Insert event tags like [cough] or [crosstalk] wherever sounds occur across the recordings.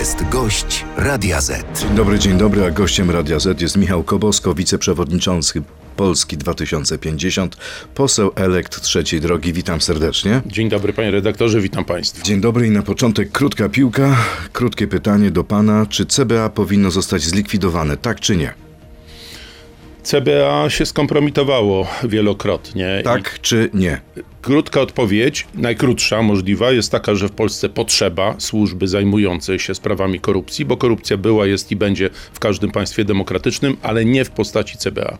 jest gość Radia Z. Dzień dobry, dzień dobry, a gościem Radia Z jest Michał Kobosko, wiceprzewodniczący Polski 2050, poseł elekt trzeciej drogi. Witam serdecznie. Dzień dobry panie redaktorze, witam państwa. Dzień dobry i na początek krótka piłka, krótkie pytanie do pana. Czy CBA powinno zostać zlikwidowane, tak czy nie? CBA się skompromitowało wielokrotnie. Tak czy nie? Krótka odpowiedź, najkrótsza możliwa, jest taka, że w Polsce potrzeba służby zajmującej się sprawami korupcji, bo korupcja była, jest i będzie w każdym państwie demokratycznym, ale nie w postaci CBA.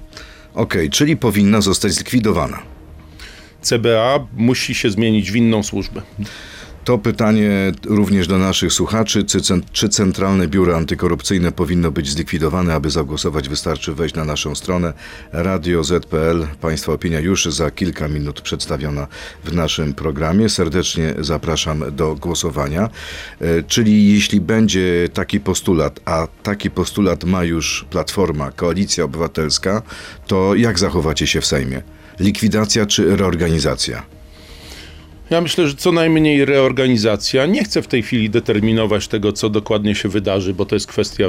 Okej, czyli powinna zostać zlikwidowana. CBA musi się zmienić w inną służbę. To pytanie również do naszych słuchaczy. Czy, cen- czy Centralne Biuro Antykorupcyjne powinno być zlikwidowane? Aby zagłosować, wystarczy wejść na naszą stronę radio Z.pl. Państwa opinia już za kilka minut przedstawiona w naszym programie. Serdecznie zapraszam do głosowania. E, Czyli jeśli będzie taki postulat, a taki postulat ma już Platforma, Koalicja Obywatelska, to jak zachowacie się w Sejmie? Likwidacja czy reorganizacja? Ja myślę, że co najmniej reorganizacja. Nie chcę w tej chwili determinować tego, co dokładnie się wydarzy, bo to jest kwestia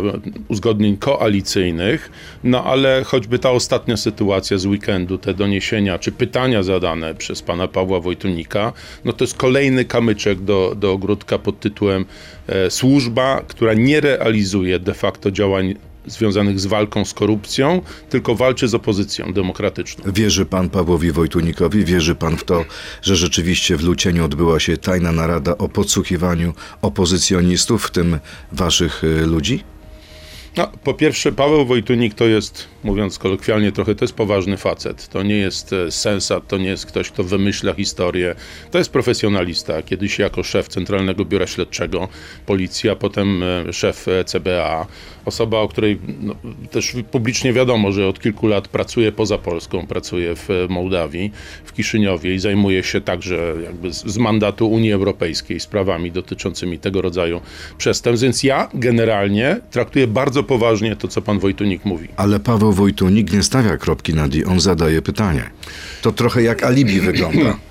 uzgodnień koalicyjnych. No ale choćby ta ostatnia sytuacja z weekendu, te doniesienia czy pytania zadane przez pana Pawła Wojtunika, no to jest kolejny kamyczek do, do ogródka pod tytułem e, służba, która nie realizuje de facto działań związanych z walką z korupcją, tylko walczy z opozycją demokratyczną. Wierzy pan Pawłowi Wojtunikowi? Wierzy pan w to, że rzeczywiście w Lucieniu odbyła się tajna narada o podsłuchiwaniu opozycjonistów, w tym waszych y, ludzi? No, po pierwsze, Paweł Wojtunik to jest, mówiąc kolokwialnie trochę, to jest poważny facet. To nie jest e, sensat, to nie jest ktoś, kto wymyśla historię. To jest profesjonalista. Kiedyś jako szef Centralnego Biura Śledczego Policji, a potem e, szef e, CBA. Osoba, o której no, też publicznie wiadomo, że od kilku lat pracuje poza Polską, pracuje w Mołdawii, w Kiszyniowie i zajmuje się także jakby z, z mandatu Unii Europejskiej sprawami dotyczącymi tego rodzaju przestępstw. Więc ja generalnie traktuję bardzo poważnie to, co pan Wojtunik mówi. Ale Paweł Wojtunik nie stawia kropki nad i, on zadaje pytanie. To trochę jak alibi wygląda. [clears throat]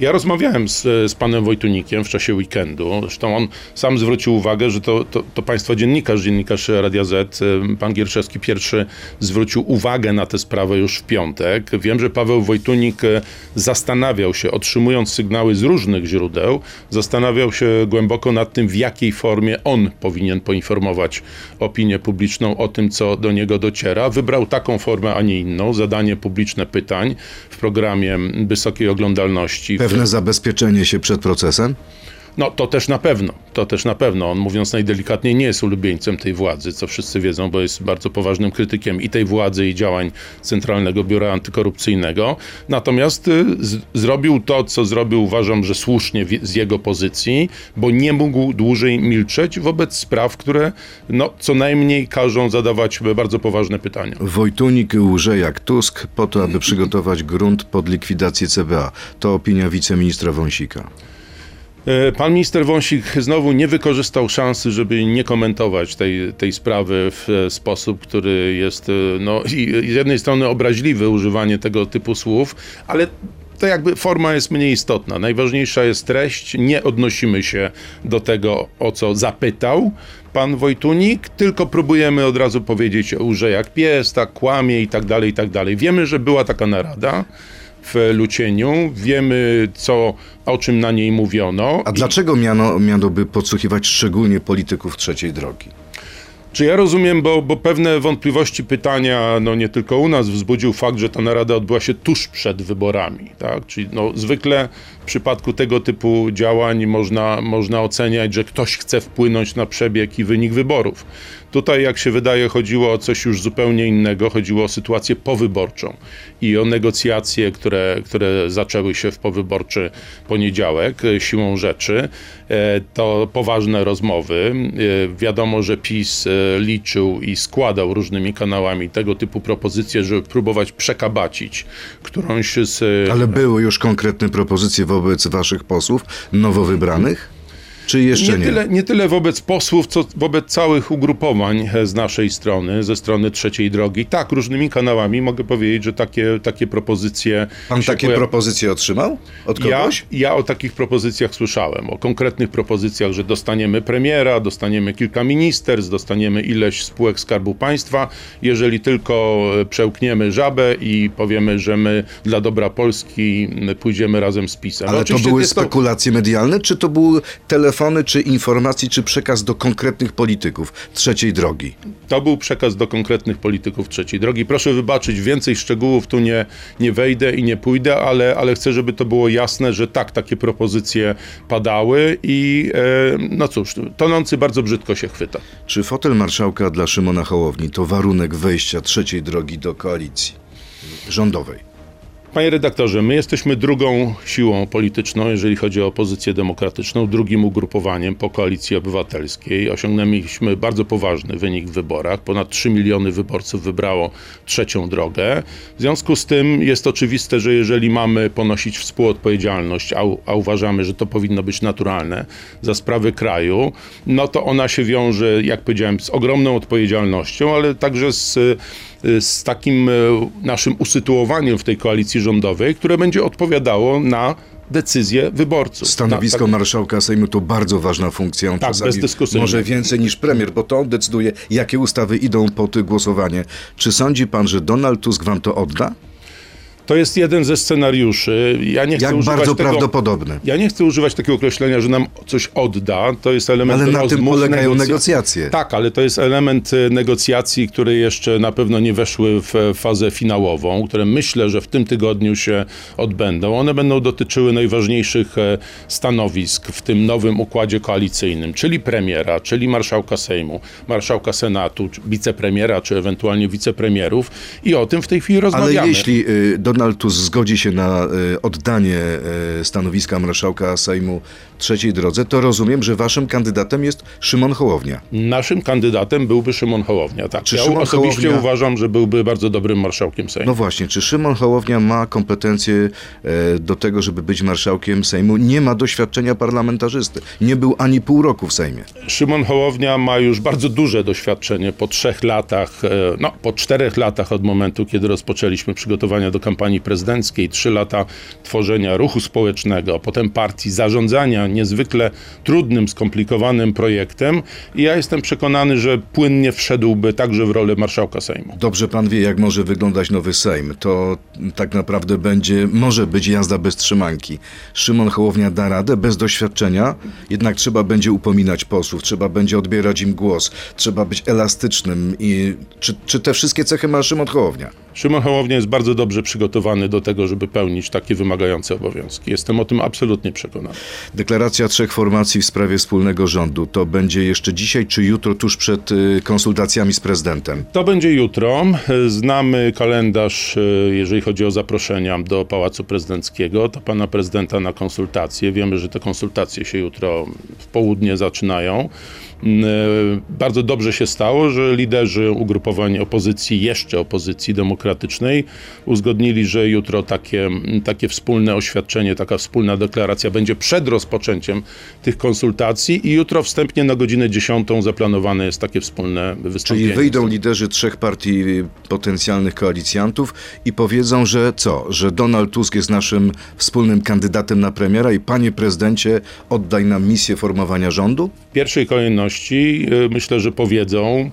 Ja rozmawiałem z, z panem Wojtunikiem w czasie weekendu. Zresztą on sam zwrócił uwagę, że to, to, to państwa dziennikarz, dziennikarz Radia Z, pan Gierszewski pierwszy zwrócił uwagę na tę sprawę już w piątek. Wiem, że Paweł Wojtunik y, zastanawiał się, otrzymując sygnały z różnych źródeł, zastanawiał się głęboko nad tym, w jakiej formie on powinien poinformować opinię publiczną o tym, co do niego dociera. Wybrał taką formę, a nie inną. Zadanie publiczne pytań w programie wysokiej oglądalności. Pewne zabezpieczenie się przed procesem? No to też na pewno, to też na pewno. On mówiąc najdelikatniej nie jest ulubieńcem tej władzy, co wszyscy wiedzą, bo jest bardzo poważnym krytykiem i tej władzy i działań Centralnego Biura Antykorupcyjnego. Natomiast y, z, zrobił to, co zrobił, uważam, że słusznie w, z jego pozycji, bo nie mógł dłużej milczeć wobec spraw, które no, co najmniej każą zadawać bardzo poważne pytania. Wojtunik łże jak Tusk po to, aby przygotować grunt pod likwidację CBA. To opinia wiceministra Wąsika. E, Pan minister Wąsik znowu nie wykorzystał szansy, żeby nie komentować tej, tej sprawy w e, sposób, który jest e, no, i, z jednej strony obraźliwy używanie tego typu słów, ale to jakby forma jest mniej istotna. Najważniejsza jest treść. Nie odnosimy się do tego, o co zapytał pan Wojtunik, tylko próbujemy od razu powiedzieć, że jak pies, tak kłamie i tak dalej, i tak dalej. Wiemy, że była taka narada w Lucieniu, wiemy co, o czym na niej mówiono. A dlaczego miano, miano by podsłuchiwać szczególnie polityków trzeciej drogi? Czy ja rozumiem, bo, bo pewne wątpliwości, pytania, no nie tylko u nas, wzbudził fakt, że ta narada odbyła się tuż przed wyborami, tak? Czyli no, zwykle w przypadku tego typu działań można, można oceniać, że ktoś chce wpłynąć na przebieg i wynik wyborów. Tutaj, jak się wydaje, chodziło o coś już zupełnie innego. Chodziło o sytuację powyborczą i o negocjacje, które, które zaczęły się w powyborczy poniedziałek e, siłą rzeczy. E, To poważne rozmowy. E, Wiadomo, że PiS liczył i składał różnymi kanałami tego typu propozycje, żeby próbować przekabacić którąś z Ale były już konkretne propozycje wobec waszych posłów, nowo wybranych? Czy jeszcze nie, nie? Tyle, nie tyle wobec posłów, co wobec całych ugrupowań e, z naszej strony, ze strony trzeciej drogi. Tak, różnymi kanałami mogę powiedzieć, że takie, takie propozycje. Pan takie pojaw- propozycje otrzymał od ja, kogoś? ja o takich propozycjach słyszałem, o konkretnych propozycjach, że dostaniemy premiera, dostaniemy kilka ministerstw, dostaniemy ileś spółek Skarbu Państwa, jeżeli tylko e, przełkniemy żabę i powiemy, że my dla dobra Polski pójdziemy razem z PiSem. Ale to Oczywiście były jest to- spekulacje medialne, czy to były telefony, czy informacje, czy przekaz do konkretnych polityków trzeciej drogi? To był przekaz do konkretnych polityków trzeciej drogi. Proszę wybaczyć, więcej szczegółów tu nie, nie wejdę i nie pójdę, ale, ale chcę, żeby to było jasne, że tak, takie propozycje padały i e, no cóż, tonący bardzo brzydko się chwyta. Czy fotel marszałka dla Szymona Hołowni to warunek wejścia trzeciej drogi do koalicji rządowej? Panie redaktorze, my jesteśmy drugą siłą polityczną, jeżeli chodzi o opozycję demokratyczną, drugim ugrupowaniem po koalicji obywatelskiej. Osiągnęliśmy bardzo poważny wynik w wyborach. Ponad 3 miliony wyborców wybrało trzecią drogę. W związku z tym jest oczywiste, że jeżeli mamy ponosić współodpowiedzialność, a, a uważamy, że to powinno być naturalne za sprawy kraju, no to ona się wiąże, jak powiedziałem, z ogromną odpowiedzialnością, ale także z z takim e, naszym usytuowaniem w tej koalicji rządowej, które będzie odpowiadało na decyzje wyborców. Stanowisko Na, tak, marszałka Sejmu to bardzo ważna funkcja. On Tak, bezdyskusyjnie. może więcej niż premier, bo to on decyduje, jakie ustawy idą pod głosowanie. Czy sądzi pan, że Donald Tusk wam to odda? To jest jeden ze scenariuszy. Ja nie chcę Jak używać bardzo tego, prawdopodobne? Ja nie chcę używać takiego określenia, że nam coś odda. To jest element Ale na tym polegają negocja- negocjacje. Tak, ale to jest element e, negocjacji, które jeszcze na pewno nie weszły w e, fazę finałową, które myślę, że w tym tygodniu się odbędą. One będą dotyczyły najważniejszych e, stanowisk w tym nowym układzie koalicyjnym, czyli premiera, czyli marszałka Sejmu, marszałka Senatu, wicepremiera, czy ewentualnie wicepremierów i o tym w tej chwili Ale rozmawiamy. jeśli y, Donald Tusk zgodzi się na y, oddanie y, stanowiska marszałka Sejmu trzeciej drodze, to rozumiem, że waszym kandydatem jest Szymon Hołownia. Naszym kandydatem byłby Szymon Hołownia. Tak. Czy ja Szymon osobiście Hołownia- uważam, że byłby bardzo dobrym marszałkiem Sejmu. No właśnie, czy Szymon Hołownia ma kompetencje e, do tego, żeby być marszałkiem Sejmu? Nie ma doświadczenia parlamentarzysty. Nie był ani pół roku w Sejmie. Szymon Hołownia ma już bardzo duże doświadczenie po trzech latach, e, no po czterech latach od momentu, kiedy rozpoczęliśmy przygotowania do kampanii prezydenckiej, trzy lata tworzenia ruchu społecznego, potem partii, zarządzania niezwykle trudnym, skomplikowanym projektem i ja jestem przekonany, że płynnie wszedłby także w rolę marszałka Sejmu. Dobrze pan wie, jak może wyglądać nowy Sejm. To tak naprawdę będzie, może być jazda bez trzymanki. Szymon Hołownia da radę bez doświadczenia, jednak trzeba będzie upominać posłów, trzeba będzie odbierać im głos, trzeba być elastycznym. I czy, czy te wszystkie cechy ma Szymon Hołownia? Szymon Hołownia jest bardzo dobrze przygotowany do tego, żeby pełnić takie wymagające obowiązki. Jestem o tym absolutnie przekonany. Deklaracja trzech formacji w sprawie wspólnego rządu to będzie jeszcze dzisiaj czy jutro, tuż przed y, konsultacjami z prezydentem? To będzie jutro. Znamy kalendarz, e, jeżeli chodzi o zaproszenia do Pałacu Prezydenckiego, to pana prezydenta na konsultacje. Wiemy, że te konsultacje się jutro w południe zaczynają. Mm, e, Bardzo dobrze się stało, że liderzy ugrupowań opozycji, jeszcze opozycji demokratycznej, uzgodnili, że jutro takie, takie wspólne oświadczenie, taka wspólna deklaracja będzie przed rozpoczęciem tych konsultacji i jutro wstępnie na godzinę 10 zaplanowane jest takie wspólne wystąpienie. Czyli wyjdą liderzy trzech partii potencjalnych koalicjantów i powiedzą, że co? Że Donald Tusk jest naszym wspólnym kandydatem na premiera i panie prezydencie, oddaj nam misję formowania rządu? W pierwszej kolejności y, myślę, że powiedzą,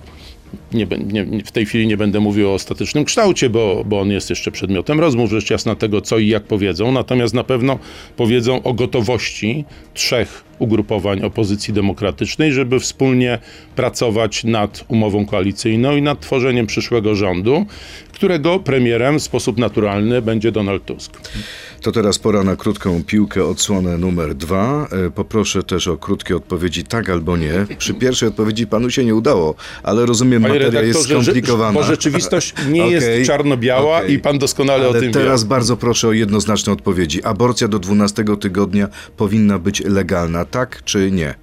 nie, nie, w tej chwili nie będę mówił o ostatecznym kształcie, bo, bo on jest jeszcze przedmiotem rozmów, rzecz jasna tego, co i jak powiedzą, natomiast na pewno powiedzą o gotowości trzech ugrupowań opozycji demokratycznej, żeby wspólnie pracować nad umową koalicyjną i nad tworzeniem przyszłego rządu, którego premierem w sposób naturalny będzie Donald Tusk. To teraz pora na krótką piłkę, odsłonę numer dwa. E, Poproszę też o krótkie odpowiedzi tak albo nie. Przy pierwszej odpowiedzi panu się nie udało, ale rozumiem, Panie redaktorze, że- skomplikowana. bo rzeczywistość nie Okej, jest czarno-biała okej. i pan doskonale o Ale tym teraz wie. bardzo proszę o jednoznaczne odpowiedzi. Aborcja do 12 tygodnia powinna być legalna, tak czy nie?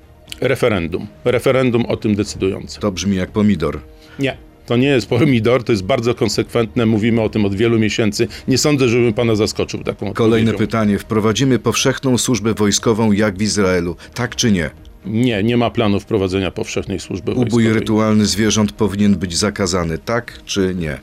Referendum. Referendum o tym decydujące. To brzmi jak pomidor. Nie. To nie jest pomidor, to jest bardzo konsekwentne. Mówimy o tym od wielu miesięcy. Nie sądzę, żebym pana zaskoczył taką Kolejne pytanie. Wprowadzimy powszechną służbę wojskową jak w Izraelu, tak czy nie? Nie, nie ma planu wprowadzenia powszechnej służby Ubój wojskowej. rytualny zwierząt powinien być zakazany, tak czy nie?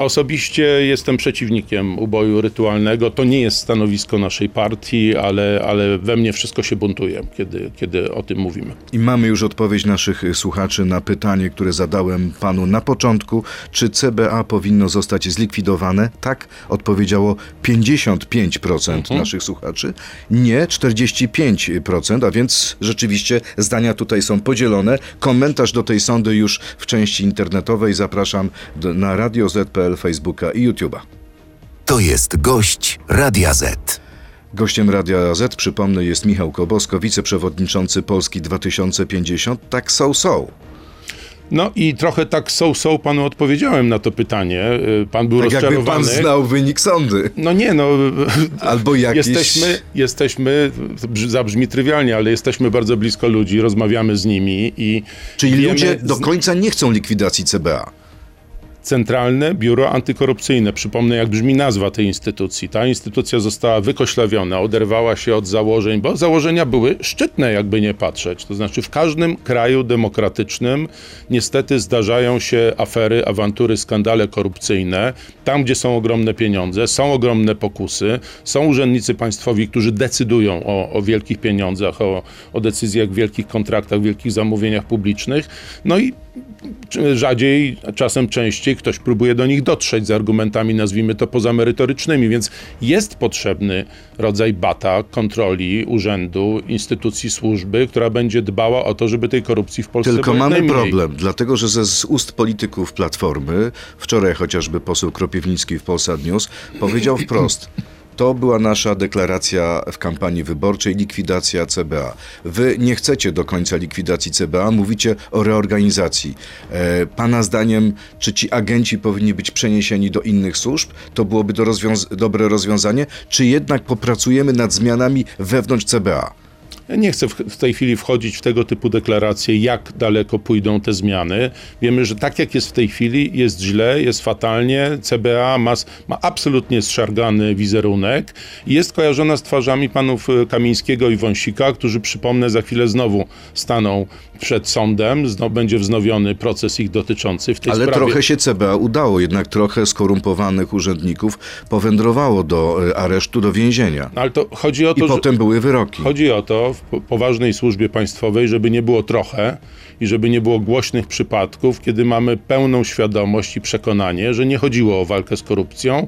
Osobiście jestem przeciwnikiem uboju rytualnego. To nie jest stanowisko naszej partii, ale, ale we mnie wszystko się buntuje, kiedy, kiedy o tym mówimy. I mamy już odpowiedź naszych słuchaczy na pytanie, które zadałem panu na początku. Czy CBA powinno zostać zlikwidowane? Tak, odpowiedziało 55% naszych słuchaczy. Nie, 45%, a więc rzeczywiście zdania tutaj są podzielone. Komentarz do tej sądy już w części internetowej. Zapraszam na Radio ZPL, Facebooka i YouTube'a. To jest gość Radia Z. Gościem Radia Z, przypomnę, jest Michał Kobosko, wiceprzewodniczący Polski 2050. Tak, so, so. No i trochę tak so-so panu odpowiedziałem na to pytanie. Pan był Tak jakby rozczarowany. pan znał wynik sądy. No nie, no. Albo jakiś... Jesteśmy, jesteśmy, brz- zabrzmi trywialnie, ale jesteśmy bardzo blisko ludzi, rozmawiamy z nimi i. Czyli wiemy ludzie do końca nie chcą likwidacji CBA. Centralne Biuro Antykorupcyjne. Przypomnę, jak brzmi nazwa tej instytucji. Ta instytucja została wykoślawiona, oderwała się od założeń, bo założenia były szczytne, jakby nie patrzeć. To znaczy, w każdym kraju demokratycznym niestety zdarzają się afery, awantury, skandale korupcyjne. Tam, gdzie są ogromne pieniądze, są ogromne pokusy, są urzędnicy państwowi, którzy decydują o, o wielkich pieniądzach, o, o decyzjach wielkich kontraktach, wielkich zamówieniach publicznych. No i rzadziej, a czasem częściej ktoś próbuje do nich dotrzeć z argumentami, nazwijmy to pozamerytorycznymi, więc jest potrzebny rodzaj bata, kontroli, urzędu, instytucji służby, która będzie dbała o to, żeby tej korupcji w Polsce Tylko było jak mamy najmniej. problem, dlatego że ze z ust polityków Platformy, wczoraj chociażby poseł Kropiwnicki w Polsat News powiedział wprost, to była nasza deklaracja w kampanii wyborczej, likwidacja CBA. Wy nie chcecie do końca likwidacji CBA, mówicie o reorganizacji. E, pana zdaniem, czy ci agenci powinni być przeniesieni do innych służb? To byłoby rozwiąz- dobre rozwiązanie? Czy jednak popracujemy nad zmianami wewnątrz CBA? Nie chcę w, tej chwili wchodzić w tego typu deklaracje, jak daleko pójdą te zmiany. Wiemy, że tak jak jest w tej chwili, jest źle, jest fatalnie. CBA ma, ma absolutnie zszargany wizerunek i jest kojarzona z twarzami panów e, Kamińskiego i Wąsika, którzy, przypomnę, za chwilę znowu staną przed sądem. Znowu będzie wznowiony proces ich dotyczący w tej Ale sprawie. trochę się CBA udało, jednak trochę skorumpowanych urzędników powędrowało do e, aresztu, do więzienia. Ale to chodzi o I to, że... potem były wyroki. Chodzi o to w po- poważnej służbie państwowej, żeby nie było trochę i żeby nie było głośnych przypadków, kiedy mamy pełną świadomość i przekonanie, że nie chodziło o walkę z korupcją,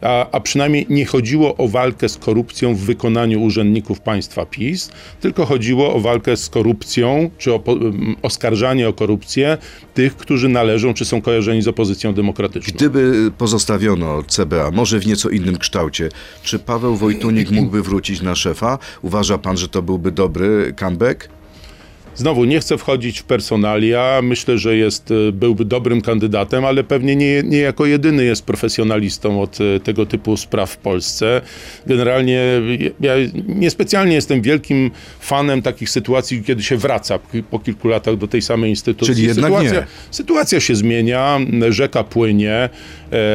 a, a przynajmniej nie chodziło o walkę z korupcją w wykonaniu urzędników państwa PiS, tylko chodziło o walkę z korupcją, czy o po, m, oskarżanie o korupcję tych, którzy należą, czy są kojarzeni z opozycją demokratyczną. Gdyby pozostawiono CBA, może w nieco innym kształcie, czy Paweł Wojtunik mógłby wrócić na szefa? Uważa pan, że to byłby dobry comeback? Znowu nie chcę wchodzić w personalia. Myślę, że jest, e, byłby dobrym kandydatem, ale pewnie nie, nie jako jedyny jest profesjonalistą od e, tego typu spraw w Polsce. Generalnie ja niespecjalnie jestem wielkim fanem takich sytuacji, kiedy się wraca po kilku latach do tej samej instytucji. Czyli jednak sytuacja, nie. sytuacja się zmienia, rzeka płynie,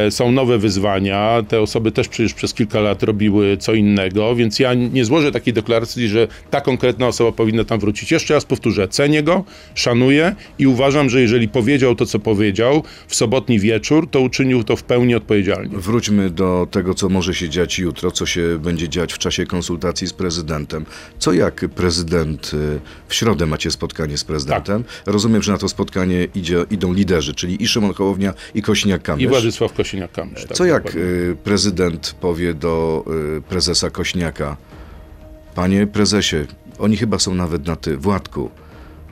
są nowe wyzwania. Te osoby też przecież przez kilka lat robiły co innego, więc ja nie złożę takiej deklaracji, że ta konkretna osoba powinna tam wrócić. Jeszcze raz powtórzę, cenię go, szanuję i uważam, że jeżeli powiedział to, co powiedział w sobotni wieczór, to uczynił to w pełni odpowiedzialnie. Wróćmy do tego, co może się dziać jutro, co się będzie dziać w czasie konsultacji z prezydentem. Co jak prezydent, y, w środę macie spotkanie z prezydentem? Rozumiem, że na to spotkanie idzie, idą liderzy, czyli i Szymon Hołownia, i I Kośniak-Kamysz. Władysław Kosiniak-Kamysz. tak, Co jak dokładnie. y, prezydent powie do y, prezesa Kośniaka, panie prezesie, oni chyba są nawet na ty, Władku,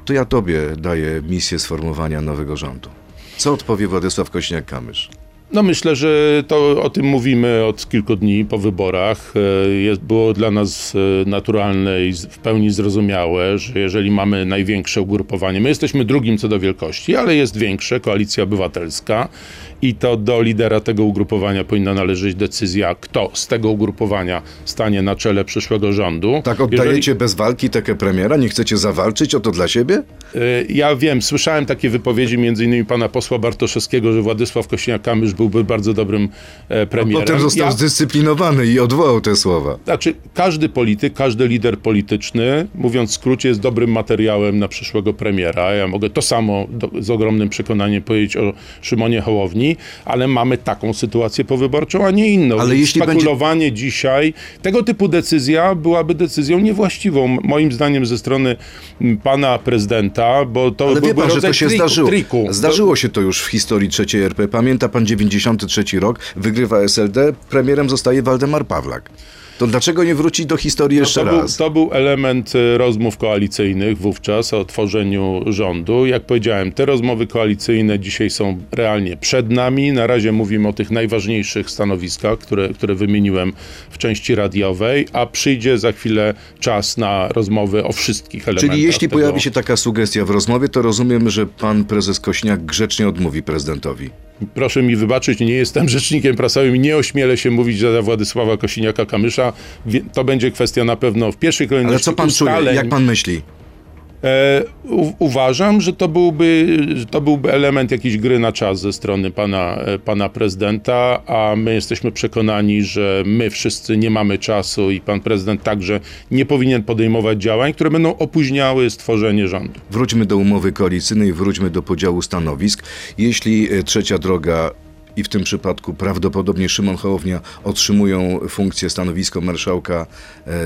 to ja tobie daję misję sformowania nowego rządu. Co odpowie Władysław Kośniak-Kamysz? No myślę, że to o tym mówimy od kilku dni po wyborach. E, Jest, było dla nas e, naturalne i w pełni zrozumiałe, że jeżeli mamy największe ugrupowanie, my jesteśmy drugim co do wielkości, ale jest większe, Koalicja Obywatelska i to do lidera tego ugrupowania powinna należeć decyzja, kto z tego ugrupowania stanie na czele przyszłego rządu. Tak Jeżeli- oddajecie bez walki tekę premiera? Nie chcecie zawalczyć o to dla siebie? E, Ja wiem, słyszałem takie wypowiedzi między innymi pana posła Bartoszewskiego, że Władysław Kośniak-Kamysz byłby bardzo dobrym e, premierem. Potem został Ja- zdyscyplinowany i odwołał te słowa. Znaczy, każdy polityk, każdy lider polityczny, mówiąc w skrócie, jest dobrym materiałem na przyszłego premiera. Ja mogę to samo do, z ogromnym przekonaniem powiedzieć o Szymonie Hołowni, ale mamy taką sytuację powyborczą, a nie inną. Ale jeśli będzie- Spekulowanie dzisiaj, tego typu decyzja byłaby decyzją niewłaściwą, moim zdaniem, ze strony pana prezydenta, bo to Ale byłby pan, że to się triku, zdarzyło. triku. Zdarzyło się to już w historii trzeciej RP. Pamięta pan 93 rok, wygrywa SLD, premierem zostaje Waldemar Pawlak. To dlaczego nie wrócić do historii jeszcze No to, był, raz? to był element y, rozmów koalicyjnych wówczas o tworzeniu rządu. Jak powiedziałem, te rozmowy koalicyjne dzisiaj są realnie przed nami. Na razie mówimy o tych najważniejszych stanowiskach, które, które wymieniłem w części radiowej, a przyjdzie za chwilę czas na rozmowy o wszystkich elementach. Czyli jeśli tego. pojawi się taka sugestia w rozmowie, to rozumiem, że pan prezes Kośniak grzecznie odmówi prezydentowi. Proszę mi wybaczyć, nie jestem [laughs] rzecznikiem prasowym i nie ośmielę się mówić za Władysława Kosiniaka-Kamysza. To będzie kwestia na pewno w pierwszej kolejności Ale co pan czuje? ustaleń. Jak pan myśli? E, uważam, że to byłby, to byłby element jakiejś gry na czas ze strony pana, e, pana prezydenta, a my jesteśmy przekonani, że my wszyscy nie mamy czasu i pan prezydent także nie powinien podejmować działań, które będą opóźniały stworzenie rządu. Wróćmy do umowy koalicyjnej, wróćmy do podziału stanowisk. Jeśli e, trzecia droga i w tym przypadku prawdopodobnie Szymon Hołownia otrzymują funkcję stanowisko marszałka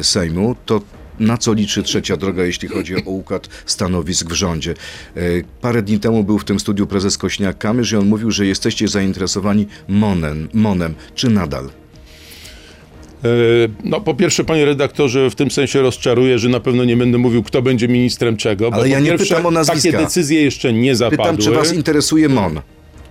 Sejmu, to na co liczy trzecia droga, jeśli chodzi o [laughs] układ stanowisk w rządzie? E, Parę dni temu był w tym studiu prezes Kośniak-Kamysz i on mówił, że jesteście zainteresowani Monem. Monem. Czy nadal? E, No, po pierwsze, panie redaktorze, w tym sensie rozczaruję, że na pewno nie będę mówił, kto będzie ministrem czego. Bo Ale ja nie pierwsze, pytam o nazwiska. Takie decyzje jeszcze nie zapadły. Pytam, czy was interesuje MON?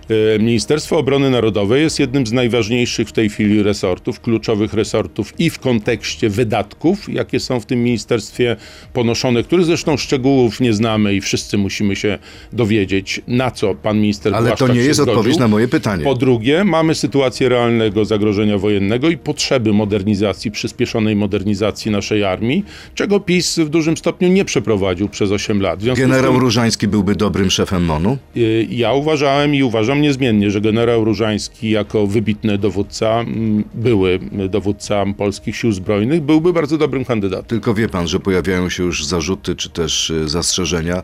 E, Ministerstwo Obrony Narodowej jest jednym z najważniejszych w tej chwili resortów, kluczowych resortów i w kontekście wydatków, jakie są w tym ministerstwie ponoszone, których zresztą szczegółów nie znamy i wszyscy musimy się dowiedzieć, na co pan minister Ale to nie jest zgodził. odpowiedź na moje pytanie. Po drugie, mamy sytuację realnego zagrożenia wojennego i potrzeby modernizacji, przyspieszonej modernizacji naszej armii, czego PiS w dużym stopniu nie przeprowadził przez 8 lat. Generał tym- Różański byłby dobrym szefem MONu? Y, Ja uważałem i uważam niezmiennie, że generał Różański jako wybitny dowódca, były dowódca polskich sił zbrojnych, byłby bardzo dobrym kandydatem. Tylko wie pan, że pojawiają się już zarzuty czy też y, zastrzeżenia,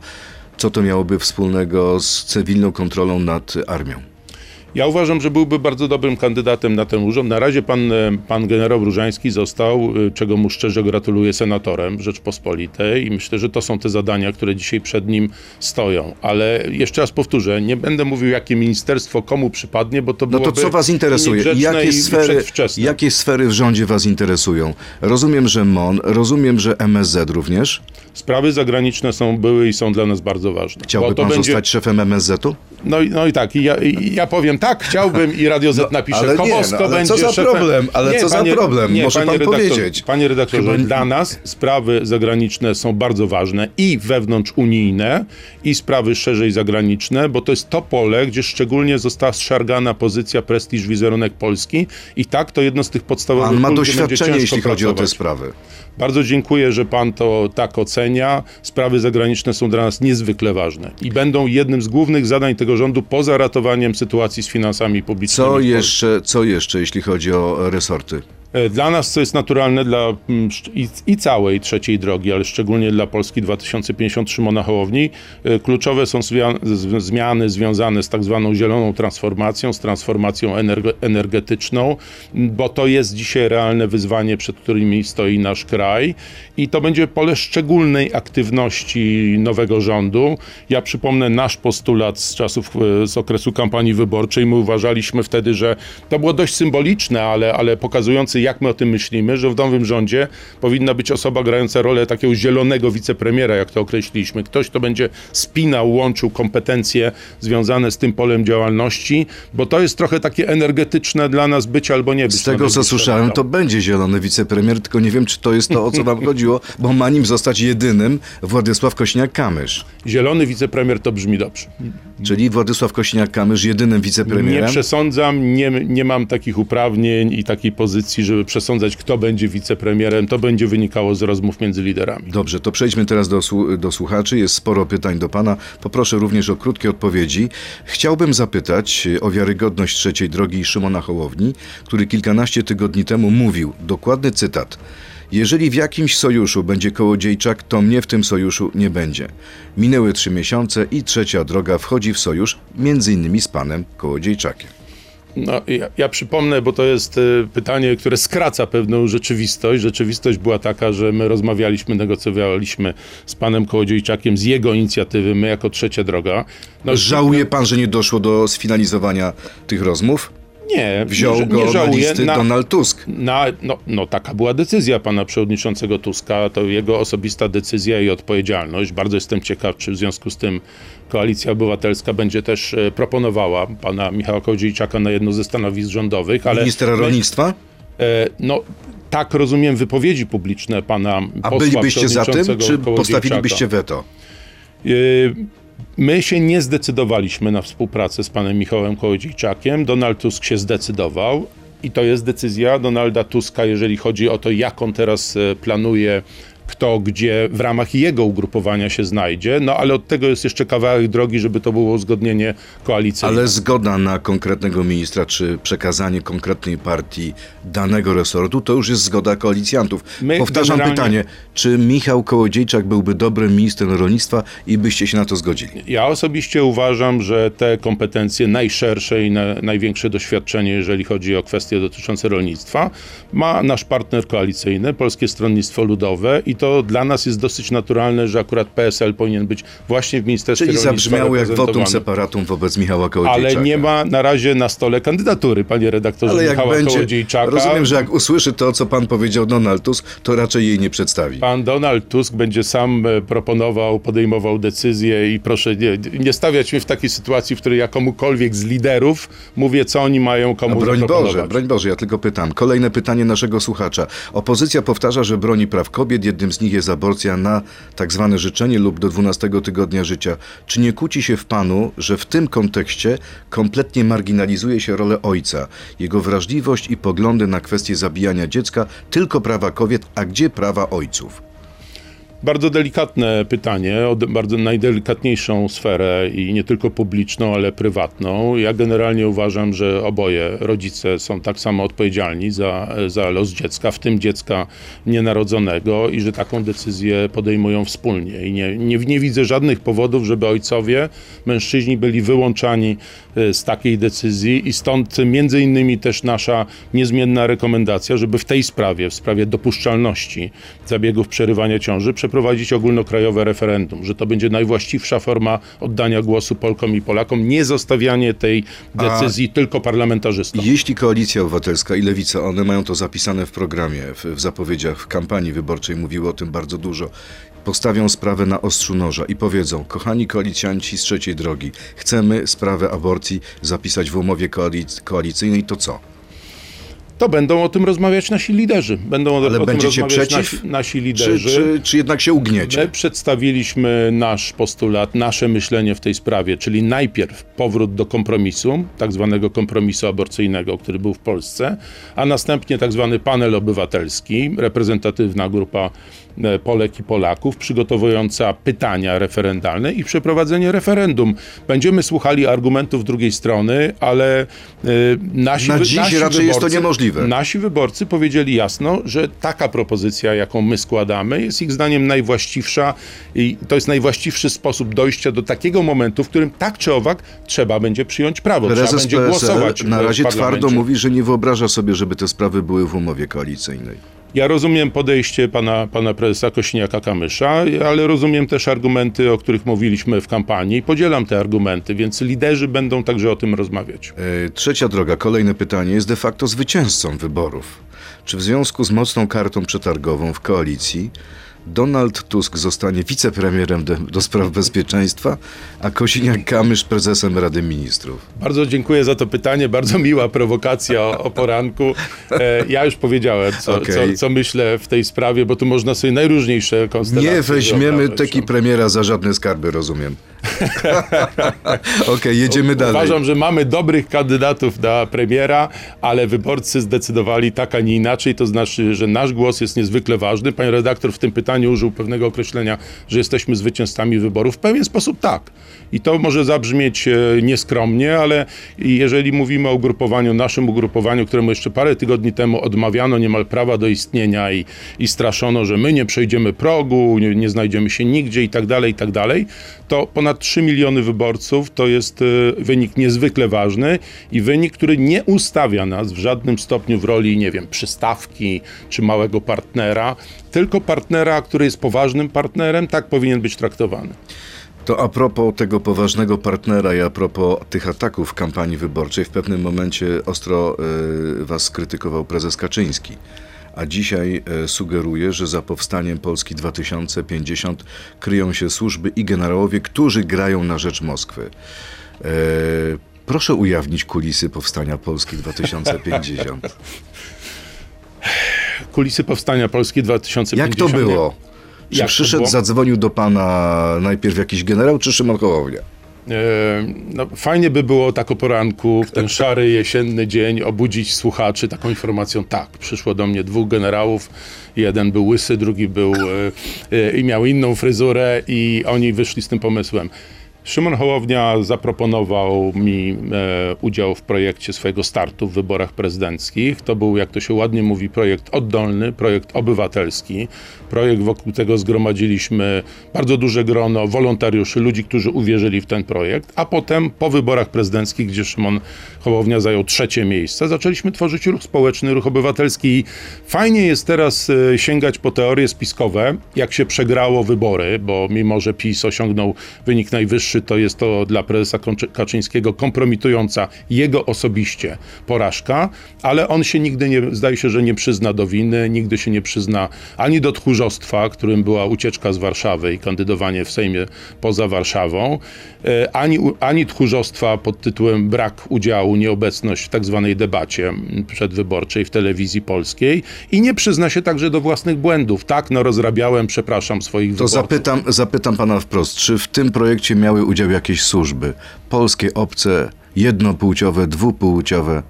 co to miałoby wspólnego z cywilną kontrolą nad armią. Ja uważam, że byłby bardzo dobrym kandydatem na ten urząd. Na razie pan, e, pan generał Różański został, y, czego mu szczerze gratuluję, senatorem Rzeczpospolitej i myślę, że to są te zadania, które dzisiaj przed nim stoją. Ale jeszcze raz powtórzę, nie będę mówił, jakie ministerstwo komu przypadnie, bo to No to byłoby co was interesuje? Jakie sfery, jakie sfery w rządzie was interesują? Rozumiem, że MON, rozumiem, że MSZ również. Sprawy zagraniczne są, były i są dla nas bardzo ważne. Chciałby to pan będzie, zostać szefem MSZ-u? no, i- no i tak, i ja, i ja powiem tak, chciałbym i Radio Z napisze, ale nie, Komosko no, ale będzie co za problem? Ale co za problem? Może pan redaktorze, powiedzieć. Panie redaktorze, Chyba- dla nas sprawy zagraniczne są bardzo ważne i wewnątrzunijne, i sprawy szerzej zagraniczne, bo to jest to pole, gdzie szczególnie została zszargana pozycja, prestiż, wizerunek Polski i tak to jedno z tych podstawowych Pan ma doświadczenie, jeśli chodzi o te pracować. sprawy. Bardzo dziękuję, że pan to tak ocenia. Sprawy zagraniczne są dla nas niezwykle ważne i będą jednym z głównych zadań tego rządu poza ratowaniem sytuacji z finansami publicznymi. Co jeszcze, co jeszcze, jeśli chodzi o resorty? E, Dla nas, co jest naturalne dla mm, i, i całej trzeciej drogi, ale szczególnie dla Polski 2050 Szymona Hołowni, kluczowe są zmiany związane z tak zwaną zieloną transformacją, z transformacją energe- energetyczną, bo to jest dzisiaj realne wyzwanie, przed którymi stoi nasz kraj i to będzie pole szczególnej aktywności nowego rządu. Ja przypomnę nasz postulat z czasów, e, z okresu kampanii wyborczej. My uważaliśmy wtedy, że to było dość symboliczne, ale, ale pokazujące, jak my o tym myślimy, że w nowym rządzie powinna być osoba grająca rolę takiego zielonego wicepremiera, jak to określiliśmy. Ktoś, kto będzie spinał, łączył kompetencje związane z tym polem działalności, bo to jest trochę takie energetyczne dla nas być albo nie być. Z tego, co słyszałem, to będzie zielony wicepremier, tylko nie wiem, czy to jest to, o co wam chodziło, bo ma nim zostać jedynym Władysław Kośniak-Kamysz. Zielony wicepremier to brzmi dobrze. Czyli Władysław Kośniak-Kamysz jedynym Nie wicepremierem? przesądzam, nie, nie mam takich uprawnień i takiej pozycji, żeby przesądzać, kto będzie wicepremierem. To będzie wynikało z rozmów między liderami. Dobrze, to przejdźmy teraz do, do słuchaczy. Jest sporo pytań do pana. Poproszę również o krótkie odpowiedzi. Chciałbym zapytać o wiarygodność trzeciej drogi Szymona Hołowni, który kilkanaście tygodni temu mówił, dokładny cytat. Jeżeli w jakimś sojuszu będzie Kołodziejczak, to mnie w tym sojuszu nie będzie. Minęły trzy miesiące i trzecia droga wchodzi w sojusz, między innymi z panem Kołodziejczakiem. No, ja, ja przypomnę, bo to jest y, pytanie, które skraca pewną rzeczywistość. Rzeczywistość była taka, że my rozmawialiśmy, negocjowaliśmy z panem Kołodziejczakiem z jego inicjatywy, my jako trzecia droga. No, Żałuje pan, że nie doszło do sfinalizowania tych rozmów? Nie, Wziął nie, go nie na żałuję. listy Donald Tusk. Na, no, no taka była decyzja pana przewodniczącego Tuska, to jego osobista decyzja i odpowiedzialność. Bardzo jestem ciekaw, czy w związku z tym Koalicja Obywatelska będzie też e, proponowała pana Michała Kołodziejczaka na jedno ze stanowisk rządowych, ale Ministra rolnictwa? E, No, tak rozumiem wypowiedzi publiczne pana A posła bylibyście za tym, czy postawilibyście weto? My się nie zdecydowaliśmy na współpracę z panem Michałem Kołodziejczakiem. Donald Tusk się zdecydował. I to jest decyzja Donalda Tuska, jeżeli chodzi o to, jak on teraz e, planuje, kto gdzie w ramach jego ugrupowania się znajdzie. No ale od tego jest jeszcze kawałek drogi, żeby to było uzgodnienie koalicyjne. Ale zgoda na konkretnego ministra, czy przekazanie konkretnej partii danego resortu, to już jest zgoda koalicjantów. My Powtarzam generalnie- pytanie, czy Michał Kołodziejczak byłby dobrym ministrem rolnictwa i byście się na to zgodzili? Ja osobiście uważam, że te kompetencje najszersze i na, największe doświadczenie, jeżeli chodzi o kwestie dotyczące rolnictwa, ma nasz partner koalicyjny, Polskie Stronnictwo Ludowe i to dla nas jest dosyć naturalne, że akurat PSL powinien być właśnie w Ministerstwie Czyli Rolnictwa zabrzmiało jak wotum separatum wobec Michała Kołodziejczaka. Ale nie ma na razie na stole kandydatury, panie redaktorze, Ale jak Michała będzie, Kołodziejczaka. rozumiem, że jak usłyszy to, co pan powiedział Donald Tusk, to raczej jej nie przedstawi. Pan Donald Tusk będzie sam e, proponował, podejmował decyzje i proszę nie, nie stawiać mnie w takiej sytuacji, w której ja komukolwiek z liderów mówię, co oni mają komu No broń. Boże, broń Boże, ja tylko pytam. Kolejne pytanie naszego słuchacza. Opozycja powtarza, że broni praw kobiet, jednym z nich jest aborcja na tak zwane życzenie lub do 12 tygodnia życia. Czy nie kłóci się w panu, że w tym kontekście kompletnie marginalizuje się rolę ojca, jego wrażliwość i poglądy na kwestie zabijania dziecka, tylko prawa kobiet, a gdzie prawa ojców? Bardzo delikatne pytanie, o bardzo najdelikatniejszą sferę i nie tylko publiczną, ale prywatną. Ja generalnie uważam, że oboje rodzice są tak samo odpowiedzialni za, za los dziecka, w tym dziecka nienarodzonego i że taką decyzję podejmują wspólnie. I nie, nie, nie widzę żadnych powodów, żeby ojcowie, mężczyźni byli wyłączani e, z takiej decyzji i stąd między innymi też nasza niezmienna rekomendacja, żeby w tej sprawie, w sprawie dopuszczalności zabiegów przerywania ciąży przeprowadzić ogólnokrajowe referendum, że to będzie najwłaściwsza forma oddania głosu Polkom i Polakom, nie zostawianie tej decyzji tylko parlamentarzystom. Jeśli Koalicja Obywatelska i Lewica, one mają to zapisane w programie, w, w zapowiedziach, w kampanii wyborczej, mówiły o tym bardzo dużo, postawią sprawę na ostrzu noża i powiedzą, kochani koalicjanci z trzeciej drogi, chcemy sprawę aborcji zapisać w umowie koalic- koalicyjnej, to co? To będą o tym rozmawiać nasi liderzy. Będą o, Ale o tym rozmawiać przeciw? nasi, nasi Czy, liderzy. czy, czy jednak się ugniecie? My przedstawiliśmy nasz postulat, nasze myślenie w tej sprawie, czyli najpierw powrót do kompromisu, tak zwanego kompromisu aborcyjnego, który był w Polsce, a następnie tak zwany panel obywatelski, reprezentatywna grupa e, Polek i Polaków, przygotowująca pytania referendalne i przeprowadzenie referendum. Będziemy słuchali argumentów drugiej strony, ale e, nasi, Na dziś nasi raczej jest to wyborcy- niemożliwe. Nasi wyborcy powiedzieli jasno, że taka propozycja, jaką my składamy, jest ich zdaniem najwłaściwsza i to jest najwłaściwszy sposób dojścia do takiego momentu, w którym tak czy owak trzeba będzie przyjąć prawo, trzeba Prezes będzie PSL głosować na razie twardo mówi, że nie wyobraża sobie, żeby te sprawy były w umowie koalicyjnej. Ja rozumiem podejście pana, pana prezesa Kośniaka-Kamysza, ale rozumiem też argumenty, o których mówiliśmy w kampanii. Podzielam te argumenty, więc liderzy będą także o tym rozmawiać. E, Trzecia droga, kolejne pytanie, jest de facto zwycięzcą wyborów. Czy w związku z mocną kartą przetargową w koalicji Donald Tusk zostanie wicepremierem do, do spraw bezpieczeństwa, a Kosiniak-Kamysz prezesem Rady Ministrów? Bardzo dziękuję za to pytanie, bardzo miła prowokacja o, o poranku. E, ja już powiedziałem, co, Okej. co, co myślę w tej sprawie, bo tu można sobie najróżniejsze konstelacje Nie weźmiemy teki no. premiera za żadne skarby, rozumiem. [laughs] Okej, jedziemy dalej. Uważam, że mamy dobrych kandydatów na premiera, ale wyborcy zdecydowali tak, a nie inaczej. To znaczy, że nasz głos jest niezwykle ważny. Pan redaktor w tym pytaniu użył pewnego określenia, że jesteśmy zwycięzcami wyborów. W pewien sposób tak. I to może zabrzmieć e, nieskromnie, ale jeżeli mówimy o ugrupowaniu, naszym ugrupowaniu, któremu jeszcze parę tygodni temu odmawiano niemal prawa do istnienia i, i straszono, że my nie przejdziemy progu, nie, nie znajdziemy się nigdzie i tak dalej, i tak dalej, to ponad 3 miliony wyborców to jest e, wynik niezwykle ważny i wynik, który nie ustawia nas w żadnym stopniu w roli, nie wiem, przystawki czy małego partnera, tylko partnera, który jest poważnym partnerem, tak powinien być traktowany. To a propos tego poważnego partnera i a propos tych ataków w kampanii wyborczej, w pewnym momencie ostro y, was skrytykował prezes Kaczyński. A dzisiaj y, sugeruje, że za powstaniem Polski 2050 kryją się służby i generałowie, którzy grają na rzecz Moskwy. Y, proszę ujawnić kulisy powstania Polski 2050. [laughs] Kulisy powstania Polski 2050. Jak to było? Czy Jak przyszedł, było? zadzwonił do pana najpierw jakiś generał, czy Szymon Hołownia? E, No, fajnie by było tak o poranku, w ten szary jesienny dzień, obudzić słuchaczy taką informacją. Tak, przyszło do mnie dwóch generałów. Jeden był łysy, drugi był e, e, i miał inną fryzurę, i oni wyszli z tym pomysłem. Szymon Hołownia zaproponował mi e, udział w projekcie swojego startu w wyborach prezydenckich. To był, jak to się ładnie mówi, projekt oddolny, projekt obywatelski. Projekt, wokół tego zgromadziliśmy bardzo duże grono wolontariuszy, ludzi, którzy uwierzyli w ten projekt, a potem po wyborach prezydenckich, gdzie Szymon Hołownia zajął trzecie miejsce, zaczęliśmy tworzyć ruch społeczny, ruch obywatelski. I fajnie jest teraz e, sięgać po teorie spiskowe, jak się przegrało wybory, bo mimo, że PiS osiągnął wynik najwyższy, to jest to dla prezesa Kaczyńskiego kompromitująca jego osobiście porażka, ale on się nigdy nie, zdaje się, że nie przyzna do winy, nigdy się nie przyzna ani do tchórzostwa, którym była ucieczka z Warszawy i kandydowanie w Sejmie poza Warszawą, e, ani, ani tchórzostwa pod tytułem brak udziału, nieobecność w tak zwanej debacie przedwyborczej w telewizji polskiej i nie przyzna się także do własnych błędów. Tak, no rozrabiałem, przepraszam swoich To wyborców. zapytam, zapytam pana wprost, czy w tym projekcie miały udział jakieś służby? Polskie, obce, jednopłciowe, dwupłciowe?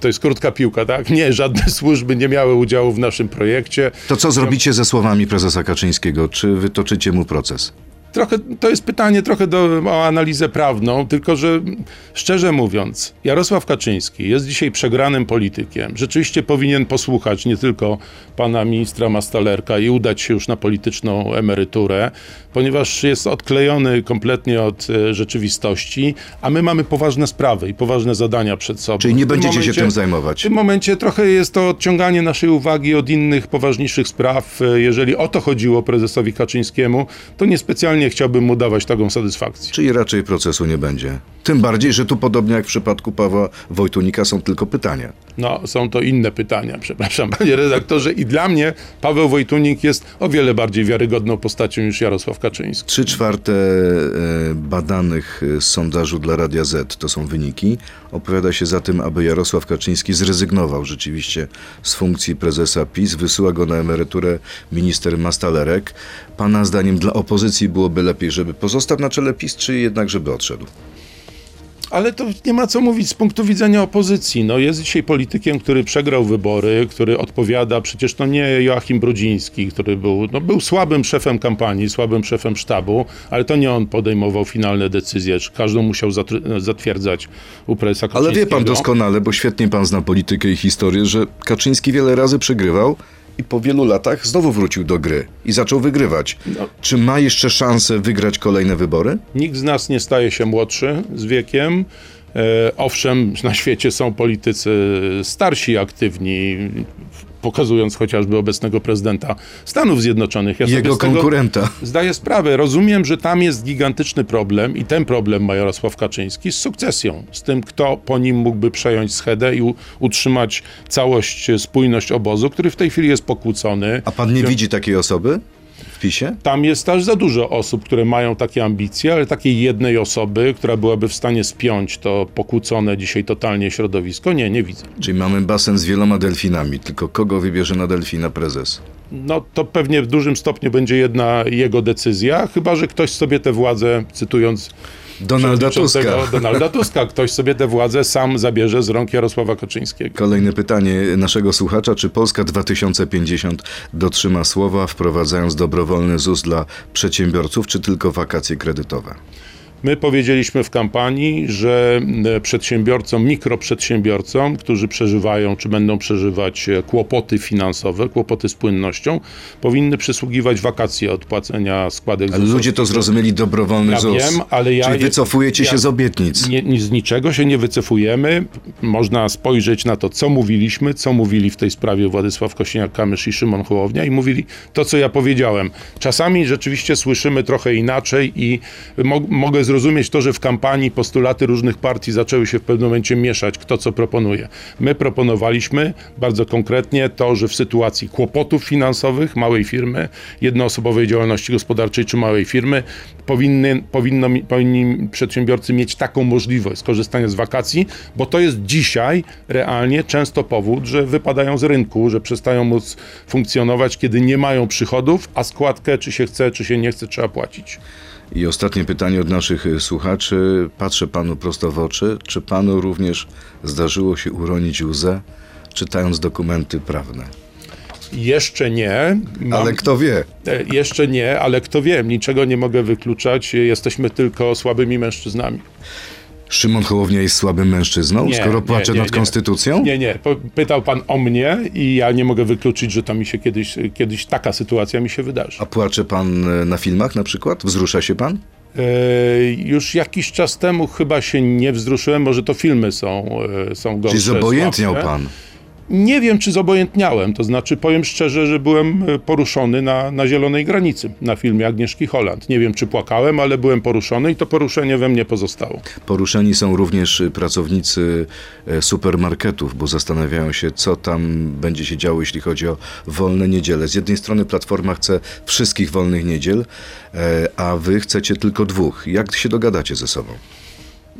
To jest krótka piłka, tak? Nie, żadne służby nie miały udziału w naszym projekcie. To co zrobicie ze słowami prezesa Kaczyńskiego? Czy wytoczycie mu proces? Trochę, to jest pytanie trochę do, o analizę prawną, tylko że szczerze mówiąc, Jarosław Kaczyński jest dzisiaj przegranym politykiem. Rzeczywiście powinien posłuchać nie tylko pana ministra Mastalerka i udać się już na polityczną emeryturę, ponieważ jest odklejony kompletnie od e, rzeczywistości, a my mamy poważne sprawy i poważne zadania przed sobą. Czyli nie W tym będziecie się momencie- tym w zajmować? tym momencie trochę jest to odciąganie naszej uwagi od innych, poważniejszych spraw. E, Jeżeli o to chodziło prezesowi Kaczyńskiemu, to niespecjalnie chciałbym mu dawać taką satysfakcję. Czyli raczej procesu nie będzie? Tym bardziej, że tu podobnie jak w przypadku Pawła Wojtunika są tylko pytania. No, są to inne pytania, przepraszam, panie redaktorze. I dla mnie Paweł Wojtunik jest o wiele bardziej wiarygodną postacią niż Jarosław Kaczyński. Trzy czwarte e, badanych e, z sondażu dla Radia Z, to są wyniki, opowiada się za tym, aby Jarosław Kaczyński zrezygnował rzeczywiście z funkcji prezesa PiS, wysyła go na emeryturę minister Mastalerek. Pana zdaniem dla opozycji byłoby lepiej, żeby pozostał na czele PiS, czy jednak żeby odszedł? Ale to nie ma co mówić z punktu widzenia opozycji. No, jest dzisiaj politykiem, który przegrał wybory, który odpowiada, przecież to nie Joachim Brudziński, który był, no, był słabym szefem kampanii, słabym szefem sztabu, ale to nie on podejmował finalne decyzje, czy każdą musiał zatwierdzać u prezesa Ale wie pan doskonale, bo świetnie pan zna politykę i historię, że Kaczyński wiele razy przegrywał i po wielu latach znowu wrócił do gry i zaczął wygrywać. Czy ma jeszcze szansę wygrać kolejne wybory? Nikt z nas nie staje się młodszy z wiekiem. E, owszem, na świecie są politycy starsi, aktywni, pokazując chociażby obecnego prezydenta Stanów Zjednoczonych. Ja Jego konkurenta. Zdaję sprawę. Rozumiem, że tam jest gigantyczny problem i ten problem ma Jarosław Kaczyński z sukcesją, z tym, kto po nim mógłby przejąć schedę i utrzymać całość, spójność obozu, który w tej chwili jest pokłócony. A pan nie widzi takiej osoby? W PiSie? Tam jest aż za dużo osób, które mają takie ambicje, ale takiej jednej osoby, która byłaby w stanie spiąć to pokłócone dzisiaj totalnie środowisko, nie, nie widzę. Czyli mamy basen z wieloma delfinami, tylko kogo wybierze na delfina prezes? No to pewnie w dużym stopniu będzie jedna jego decyzja, chyba że ktoś sobie tę władzę, cytując Donalda Tuska. Donalda Tuska, ktoś sobie tę władzę sam zabierze z rąk Jarosława Kaczyńskiego. Kolejne pytanie naszego słuchacza. Czy Polska 2050 dotrzyma słowa, wprowadzając dobrowolny ZUS dla przedsiębiorców, czy tylko wakacje kredytowe? My powiedzieliśmy w kampanii, że e, przedsiębiorcom, mikroprzedsiębiorcom, którzy przeżywają czy będą przeżywać e, kłopoty finansowe, kłopoty z płynnością, powinny przysługiwać wakacje od płacenia składek Ale ludzie to zrozumieli dobrowolny Ja ZUS. wiem, ale ja Czyli je- wycofujecie ja- się z obietnic. Nie, z niczego się nie wycofujemy. Można spojrzeć na to, co mówiliśmy, co mówili w tej sprawie Władysław Kośniak-Kamysz i Szymon Hołownia i mówili to, co ja powiedziałem. Czasami rzeczywiście słyszymy trochę inaczej i mo mogę zrozumieć to, że w kampanii postulaty różnych partii zaczęły się w pewnym momencie mieszać, kto co proponuje. My proponowaliśmy bardzo konkretnie to, że w sytuacji kłopotów finansowych małej firmy, jednoosobowej działalności gospodarczej czy małej firmy, powinny, powinno, powinni przedsiębiorcy mieć taką możliwość skorzystania z wakacji, bo to jest dzisiaj realnie często powód, że wypadają z rynku, że przestają móc funkcjonować, kiedy nie mają przychodów, a składkę, czy się chce, czy się nie chce, trzeba płacić. I ostatnie pytanie od naszych y, słuchaczy. Patrzę panu prosto w oczy. Czy panu również zdarzyło się uronić łzę, czytając dokumenty prawne? Jeszcze nie. Mam, Ale kto wie? e, Jeszcze nie, ale kto wie, niczego nie mogę wykluczać. Jesteśmy tylko słabymi mężczyznami. Szymon Hołownia jest słabym mężczyzną, Nie, skoro płacze nie, nad nie. konstytucją? Nie, nie. Pytał pan o mnie i ja nie mogę wykluczyć, że to mi się kiedyś, kiedyś taka sytuacja mi się wydarzy. A płacze pan y, na filmach na przykład? Wzrusza się pan? E, już jakiś czas temu chyba się nie wzruszyłem, może to filmy są, e, są gorsze. Czyli zobojętniał pan. Nie wiem, czy zobojętniałem. To znaczy, powiem szczerze, że byłem e, poruszony na, na zielonej granicy na filmie Agnieszki Holland. Nie wiem, czy płakałem, ale byłem poruszony i to poruszenie we mnie pozostało. Poruszeni są również y, pracownicy e, supermarketów, bo zastanawiają się, co tam będzie się działo, jeśli chodzi o wolne niedziele. Z jednej strony Platforma chce wszystkich wolnych niedziel, e, a wy chcecie tylko dwóch. Jak się dogadacie ze sobą?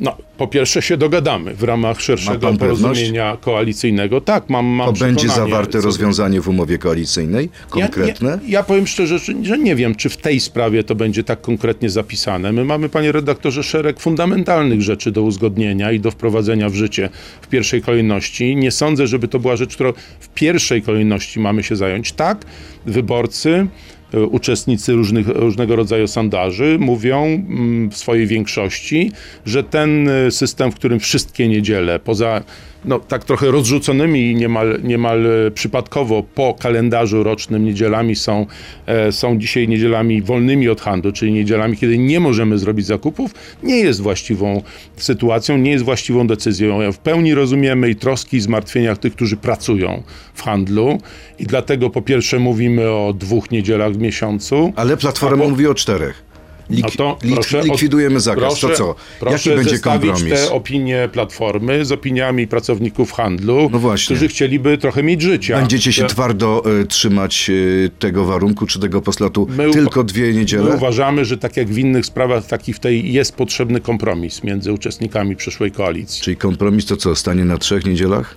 No, po pierwsze się dogadamy w ramach Ma szerszego porozumienia koalicyjnego. Tak, mam, mam To będzie zawarte rozwiązanie w umowie koalicyjnej? Konkretne? Ja, ja, ja powiem szczerze, że, nie wiem, czy w tej sprawie to będzie tak konkretnie zapisane. My mamy, panie redaktorze, szereg fundamentalnych rzeczy do uzgodnienia i do wprowadzenia w życie w pierwszej kolejności. Nie sądzę, żeby to była rzecz, którą w pierwszej kolejności mamy się zająć. Tak, wyborcy uczestnicy różnych, różnego rodzaju sondaży mówią mm, w swojej większości, że ten e, system, w którym wszystkie niedziele, poza no, tak trochę rozrzuconymi niemal, niemal e, przypadkowo po kalendarzu rocznym niedzielami są, e, są dzisiaj niedzielami wolnymi od handlu, czyli niedzielami, kiedy nie możemy zrobić zakupów, nie jest właściwą sytuacją, nie jest właściwą decyzją. W pełni rozumiemy i troski, i zmartwienia tych, którzy pracują w handlu i dlatego po pierwsze mówimy o dwóch niedzielach w miesiącu. Ale Platforma A po- mówi o czterech. Lik, No to lik, proszę likwidujemy zakaz. Proszę, to co? Proszę Jaki będzie kompromis? te opinie Platformy z opiniami pracowników handlu, No którzy chcieliby trochę mieć życia. Będziecie się Ja- twardo y, trzymać y, tego warunku czy tego postulatu My tylko dwie My niedziele? uważamy, że tak jak w innych sprawach, taki w tej jest potrzebny kompromis między uczestnikami przyszłej koalicji. Czyli kompromis to co? Stanie na trzech niedzielach?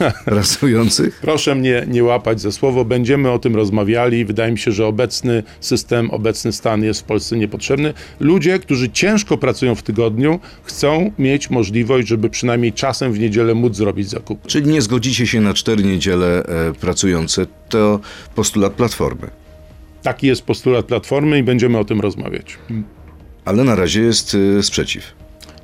[laughs] Rasujących? Proszę mnie nie łapać za słowo, będziemy o tym rozmawiali. Wydaje mi się, że obecny system, obecny stan jest w Polsce niepotrzebny. Ludzie, którzy ciężko pracują w tygodniu, chcą mieć możliwość, żeby przynajmniej czasem w niedzielę móc zrobić zakupy. Czyli nie zgodzicie się na cztery niedziele e, pracujące. To postulat Platformy. Taki jest postulat Platformy i będziemy o tym rozmawiać. Ale na razie jest y, sprzeciw.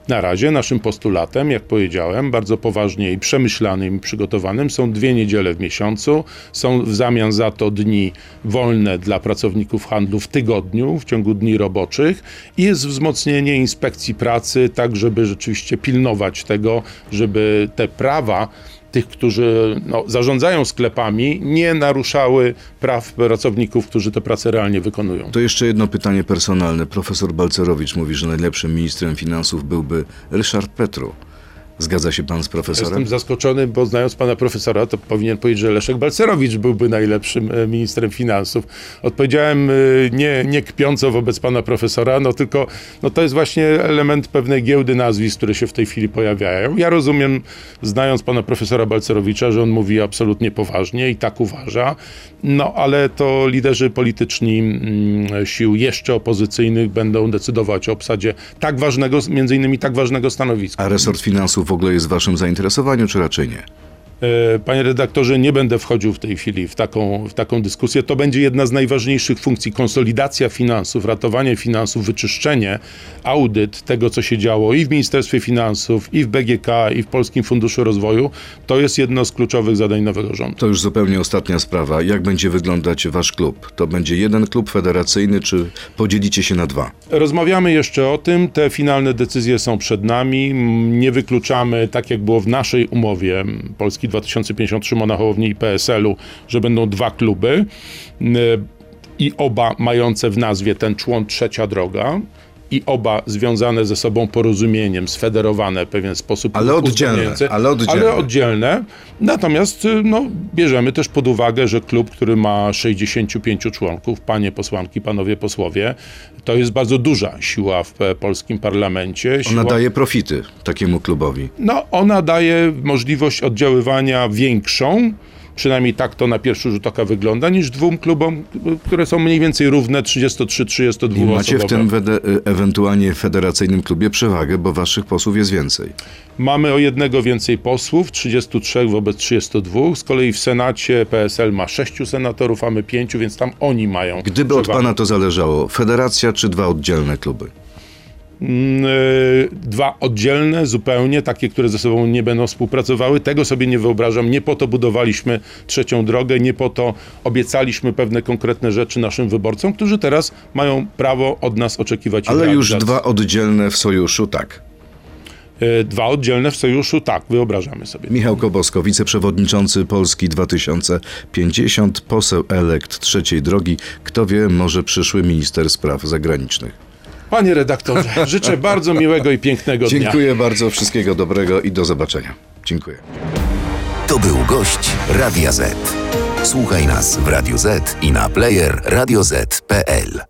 Na razie naszym postulatem, jak powiedziałem, bardzo poważnie i przemyślanym i przygotowanym są dwie niedziele w miesiącu. Są w zamian za to dni wolne dla pracowników handlu w tygodniu, w ciągu dni roboczych i jest wzmocnienie inspekcji pracy, tak żeby rzeczywiście pilnować tego, żeby te prawa tych, którzy no, zarządzają sklepami, nie naruszały praw pracowników, którzy tę pracę realnie wykonują. To jeszcze jedno pytanie personalne. Profesor Balcerowicz mówi, że najlepszym ministrem finansów byłby Ryszard Petru. Zgadza się pan z profesorem? Jestem zaskoczony, bo znając pana profesora, to powinien powiedzieć, że Leszek Balcerowicz byłby najlepszym e, ministrem finansów. Odpowiedziałem e, nie, nie kpiąco wobec pana profesora, no tylko no to jest właśnie element pewnej giełdy nazwisk, które się w tej chwili pojawiają. Ja rozumiem, znając pana profesora Balcerowicza, że on mówi absolutnie poważnie i tak uważa, no ale to liderzy polityczni mm, sił jeszcze opozycyjnych będą decydować o obsadzie tak ważnego, między innymi tak ważnego stanowiska. A resort finansów w ogóle jest w waszym zainteresowaniu, czy raczej nie? E, Panie redaktorze, nie będę wchodził w tej chwili w taką, w taką dyskusję. To będzie jedna z najważniejszych funkcji. Konsolidacja finansów, ratowanie finansów, wyczyszczenie, audyt tego, co się działo i w Ministerstwie Finansów, i w BGK, i w Polskim Funduszu Rozwoju. To jest jedno z kluczowych zadań nowego rządu. To już zupełnie ostatnia sprawa. Jak będzie wyglądać wasz klub? To będzie jeden klub federacyjny, czy podzielicie się na dwa? Rozmawiamy jeszcze o tym. Te finalne decyzje są przed nami. Nie wykluczamy, tak jak było w naszej umowie m, Polski 2053 Szymona Hołowni i PSL-u, że będą dwa kluby n- i oba mające w nazwie ten człon Trzecia Droga. I oba związane ze sobą porozumieniem, sfederowane w pewien sposób. Ale oddzielne, ale oddzielne. Ale oddzielne. Natomiast y, no, bierzemy też pod uwagę, że klub, który ma 65 członków, panie posłanki, panowie posłowie, to jest bardzo duża siła w e, polskim parlamencie. Ona Siła, daje profity takiemu klubowi. no, ona daje możliwość oddziaływania większą, przynajmniej tak to na pierwszy rzut oka wygląda, niż dwóm klubom, y, które są mniej więcej równe 33-32 I macie w tym wede- ewentualnie federacyjnym klubie przewagę, bo waszych posłów jest więcej. Mamy o jednego więcej posłów, 33 wobec 32. Z kolei w Senacie PSL ma 6 senatorów, a my 5, więc tam oni mają. Gdyby od przewagę. pana to zależało, federacja czy dwa oddzielne kluby? Mm, y, Dwa oddzielne, zupełnie, takie, które ze sobą nie będą współpracowały. Tego sobie nie wyobrażam. Nie po to budowaliśmy trzecią drogę, nie po to obiecaliśmy pewne konkretne rzeczy naszym wyborcom, którzy teraz mają prawo od nas oczekiwać. Ale już dwa oddzielne w sojuszu, tak. Y, Dwa oddzielne w sojuszu, tak, wyobrażamy sobie. Michał Kobosko, wiceprzewodniczący Polski 2050, poseł elekt trzeciej drogi. Kto wie, może przyszły minister spraw zagranicznych. Panie redaktorze, życzę bardzo miłego i pięknego dnia. Dziękuję bardzo, wszystkiego dobrego i do zobaczenia. Dziękuję. To był gość Radia Z. Słuchaj nas w Radio Z i na player radioz.pl.